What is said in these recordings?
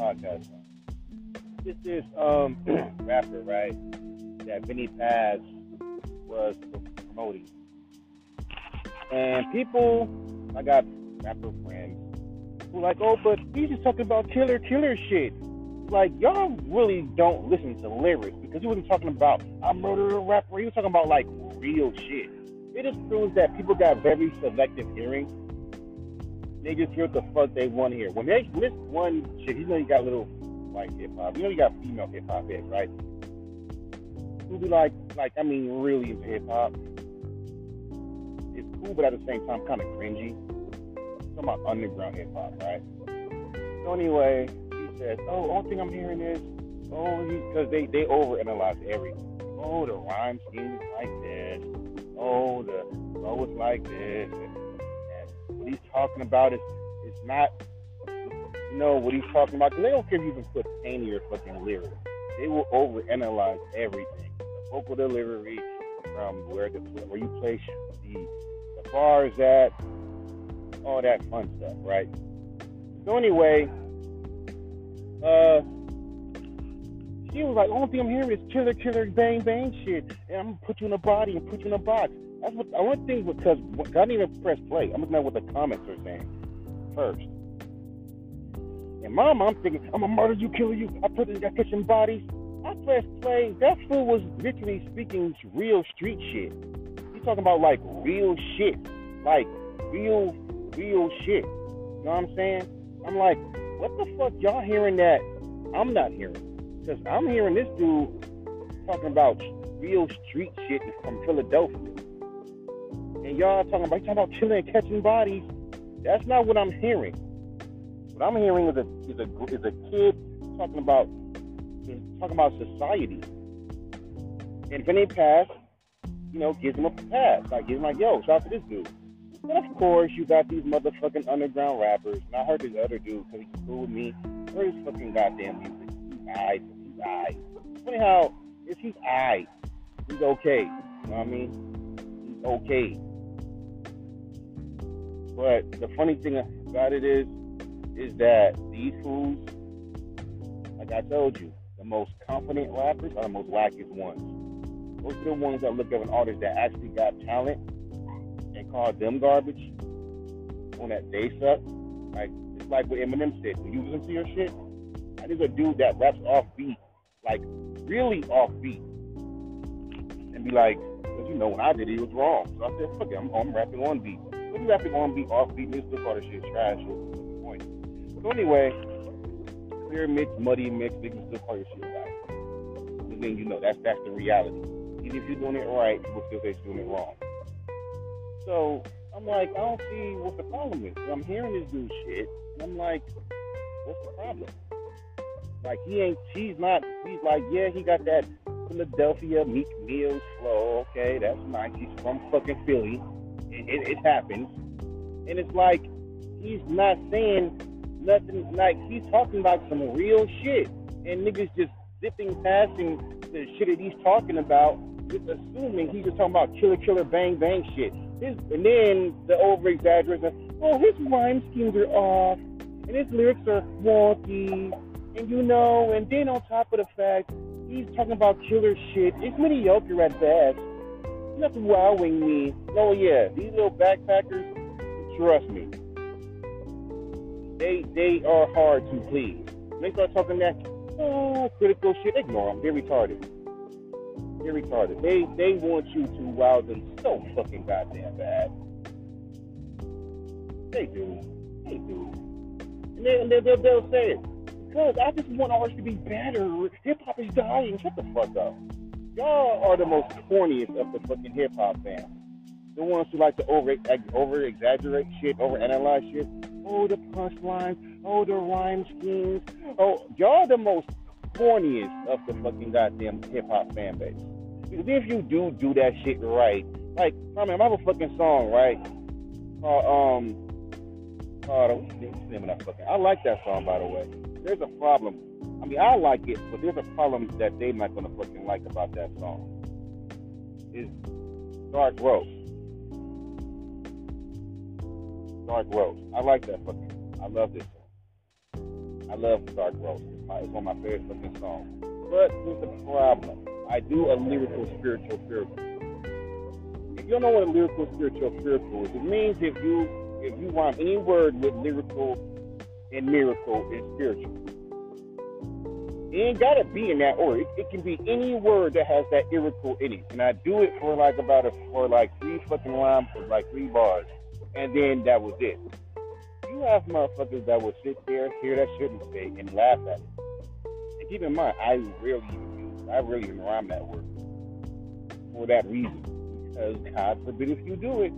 podcast. This is um rapper, right? That Vinnie Paz was promoting. And people, I got rapper friends who like, oh, but he's just talking about killer, killer shit. Like, y'all really don't listen to lyrics because he wasn't talking about I murdered a rapper. He was talking about like real shit. It just proves that people got very selective hearing. Just hear what the fuck they want to hear. When they list one shit, you know you got little like hip hop. You know you got female hip hop heads, right? Who be like, like I mean, really into hip hop. It's cool, but at the same time, kind of cringy. Talking about underground hip hop, right? So anyway, he says, "Oh, only thing I'm hearing is, oh, because they they overanalyze everything. Oh, the rhyme scheme is like this. Oh, the flow is like this. And what he's talking about is it's not you know what he's talking about. They don't care if you even put any your fucking lyrics. They will overanalyze everything. The vocal delivery, from where the where you place the the bars at, all that fun stuff, right? So anyway, she was like, only thing I'm hearing is killer, killer, bang, bang shit, and I'm gonna put you in a body and put you in a box. That's what I want things because I didn't even press play. I'm looking at what the comments are saying first. And mom, I'm thinking, I'm gonna murder you, kill you. I put in that kitchen bodies. I pressed play. That fool was literally speaking real street shit. He's talking about like real shit, like real, real shit. You know what I'm saying? I'm like, what the fuck y'all hearing that I'm not hearing? Because I'm hearing this dude talking about real street shit from Philadelphia. And y'all talking about, talking about killing and catching bodies. That's not what I'm hearing. What I'm hearing is a is a is a kid talking about talking about society. And Vinnie Paz, you know, gives him a pass. Like he's like, yo, shout out to this dude. But of course, you got these motherfucking underground rappers. And I heard this other dude because he's cool with me. His fucking goddamn music. Alright. He's alright. Anyhow, if he's alright, he's okay. You know what I mean? He's okay. But the funny thing about it is, is that these fools, like I told you, the most confident rappers are the most wackiest ones. Those are the ones that look at an artist that actually got talent and call them garbage on that they suck. Like it's like what Eminem said. When you listen to your shit, Think a dude that raps off beat, like really off beat, and be like, because you know when I did it, was wrong. So I said, fuck it, I'm, I'm rapping on beat. But you rapping on beat, off beat, and still call the shit trash. So anyway, clear mix, muddy mix, can still call your shit right. And then you know that's that's the reality. Even if you're doing it right, people still say you're doing it wrong. So I'm like, I don't see what the problem is. I'm hearing this dude shit, and I'm like, what's the problem? Like he ain't, he's not. He's like, yeah, he got that Philadelphia Meek Mills flow. Okay, that's nice. He's from fucking Philly. It, it, it happens, and it's like he's not saying nothing like he's talking about some real shit, and niggas just zipping passing the shit that he's talking about, just assuming he's just talking about killer, killer, bang, bang shit. His, and then the over exaggeration, oh, his rhyme schemes are off, and his lyrics are wonky, and you know, and then on top of the fact, he's talking about killer shit. It's mediocre at best. Nothing wowing me. Oh yeah, these little backpackers, trust me, they they are hard to please. They start talking that oh, critical shit, ignore them. They're retarded. They're retarded. They they want you to wow them so fucking goddamn bad. They do. They do. And they, they, they'll, they'll say it. Because I just want ours to be better. Hip hop is dying. Shut the fuck up. Y'all are the most corniest of the fucking hip hop fans. The ones who like to over over exaggerate shit, over analyze shit oh the punchlines, oh the rhyme schemes, oh y'all the most corniest of the fucking goddamn hip hop fan base. Because if you do do that shit right, like I mean, I have a fucking song right called um called what's fucking I like that song by the way. There's a problem. I mean I like it, but there's a problem that they not gonna fucking like about that song. Is Dark Rose. Dark Rose. I like that fucking. I love this song. I love Dark Rose. It's, my, it's one of my favorite fucking songs. But there's a problem. I do a lyrical spiritual spiritual. If you don't know what a lyrical spiritual spiritual is, it means if you if you want any word with lyrical and miracle and spiritual. It ain't gotta be in that order. It, it, can be any word that has that miracle in it. And I do it for like about a for like three fucking lines for like three bars. And then that was it. You have motherfuckers that will sit there, hear that shit and say and laugh at it. And keep in mind, I really, I even rhyme that word. For that reason. Because God forbid if you do it.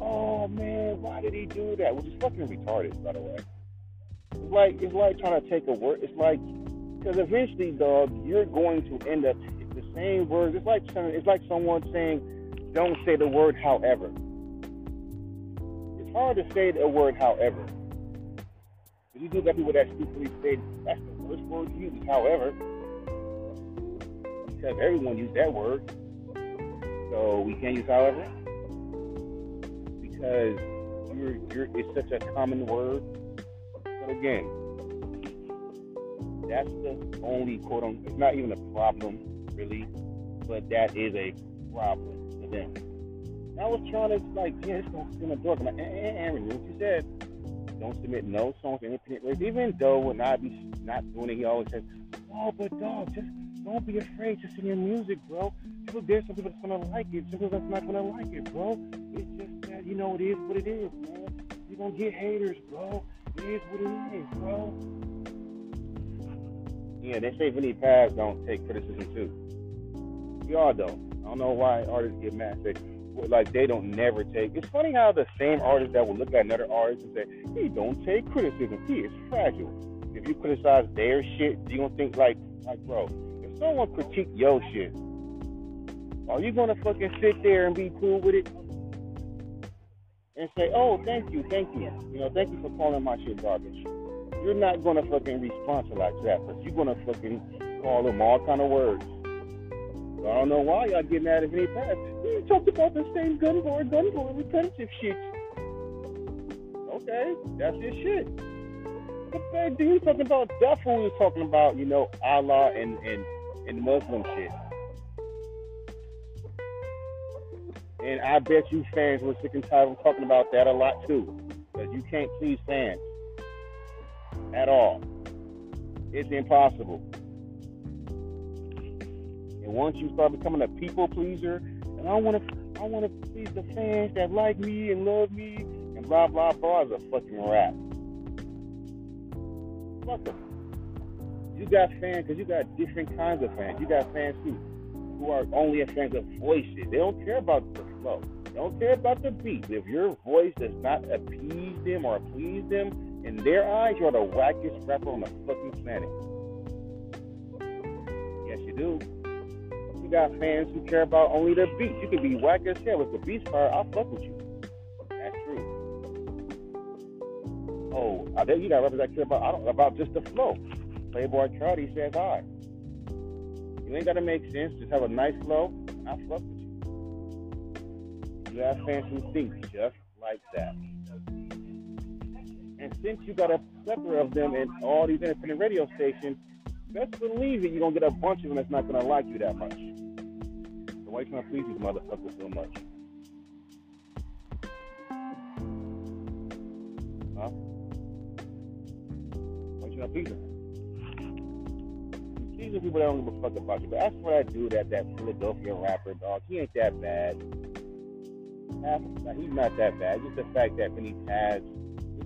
Oh man, why did he do that? Which is fucking retarded, by the way. Like it's like trying to take a word. It's like because eventually, dog, you're going to end up the same words. It's like it's like someone saying, "Don't say the word however." It's hard to say the word however. If you do that, people that stupidly say that's the worst word to use, however, because everyone used that word, so we can't use however because you're, you're it's such a common word. Again, that's the only quote unquote, it's not even a problem, really, but that is a problem for them. And I was trying to, like, yeah, it's going to a door. I'm like, eh, eh, eh, Aaron, what you said. Don't submit no songs to independent radio. Even though when I be not doing it, he always says, oh, but dog, just don't be afraid to sing your music, bro. People, there's some people that's gonna like it, some people that's not gonna like it, bro. It's just that you know it is what it is, man. You're gonna get haters, bro. Is what it is, bro. Yeah, they say Vinnie Paz don't take criticism too. We all don't. I don't know why artists get mad. Say, like they don't never take. It's funny how the same artist that will look at another artist and say, "He don't take criticism. He is fragile." If you criticize their shit, you don't think like, like, bro, if someone critique your shit, are you gonna fucking sit there and be cool with it and say, "Oh, thank you, thank you, you know, thank you for calling my shit garbage"? You're not gonna fucking respond to like that, but you're gonna fucking call them all kind of words. I don't know why y'all getting at me past. You talked about the same gun war, gun war, repetitive shit. Okay, that's your shit. But man, dude, talking about that fool was talking about, you know, Allah and and and Muslim shit. And I bet you fans were sick and tired of talking about that a lot too. Because you can't please fans at all. It's impossible. And once you start becoming a people pleaser, and I want to, I want to please the fans that like me and love me, and blah blah blah, is a fucking rap. Fuck them. You got fans because you got different kinds of fans. You got fans who, who are only a fans of voices. They don't care about the They don't care about the beat. If your voice does not appease them or please them, in their eyes, you're the wackest rapper on the fucking planet. Yes, you do. You got fans who care about only the beat. You can be whack as hell. If the beat's fire, I'll fuck with you. That's true. Oh, I bet you got rappers that care about I don't, about just the flow. Playboi Carti says hi. You ain't gotta make sense. Just have a nice flow, I'll fuck with fans who think just like that. And since you got a plethora of them in all these independent radio stations, best believe it, you're gonna get a bunch of them that's not gonna like you that much. So why you trying to please these motherfuckers so much? Huh? Why you trying to please them? These are people that don't give a fuck about you. But that's what I do. That that Philadelphia rapper dog, he ain't that bad. Half, he's not that bad. Just the fact that when he has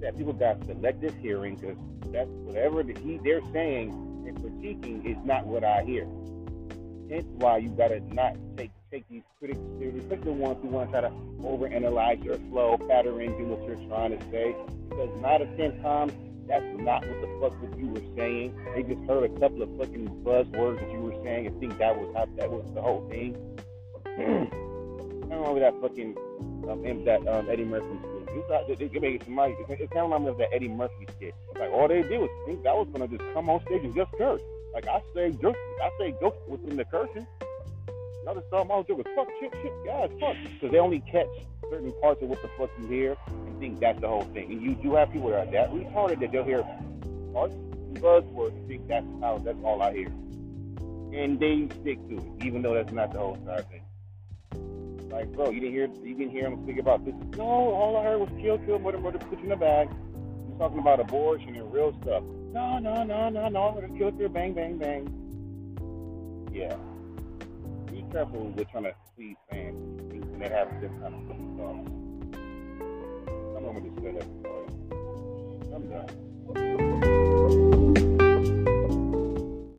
that people got selective hearing because that's whatever the, he they're saying and critiquing is not what I hear. Hence why you gotta not take take these critics seriously, especially the ones who want to try to overanalyze your flow, pattern, do what you're trying to say. Because nine of ten times that's not what the fuck what you were saying. They just heard a couple of fucking buzzwords that you were saying and think that was how that was the whole thing. I don't know that fucking um, that um, Eddie Murphy it's not, they, they make somebody, it's kind of like that Eddie Murphy skit. Like all they did was think that was gonna just come on stage and just curse. Like I say jokes, I say jokes within the cursing. Y'all just thought my joke was fuck shit shit guys fuck because they only catch certain parts of what the fuck you hear and think that's the whole thing. And you do have people that are that retarded that they'll hear parts buzzwords think that's how that's all I hear. And they stick to it, even though that's not the whole entire thing. Like, bro, you didn't hear you didn't hear him speak about this. No, all I heard was kill, kill, murder, murder, put you in a bag. He's talking about abortion and real stuff. No, no, no, no, no, murder, kill, kill, bang, bang, bang. Yeah. Be careful with trying to please fans when they have this kind of thoughts. I'm gonna just say that. I'm done.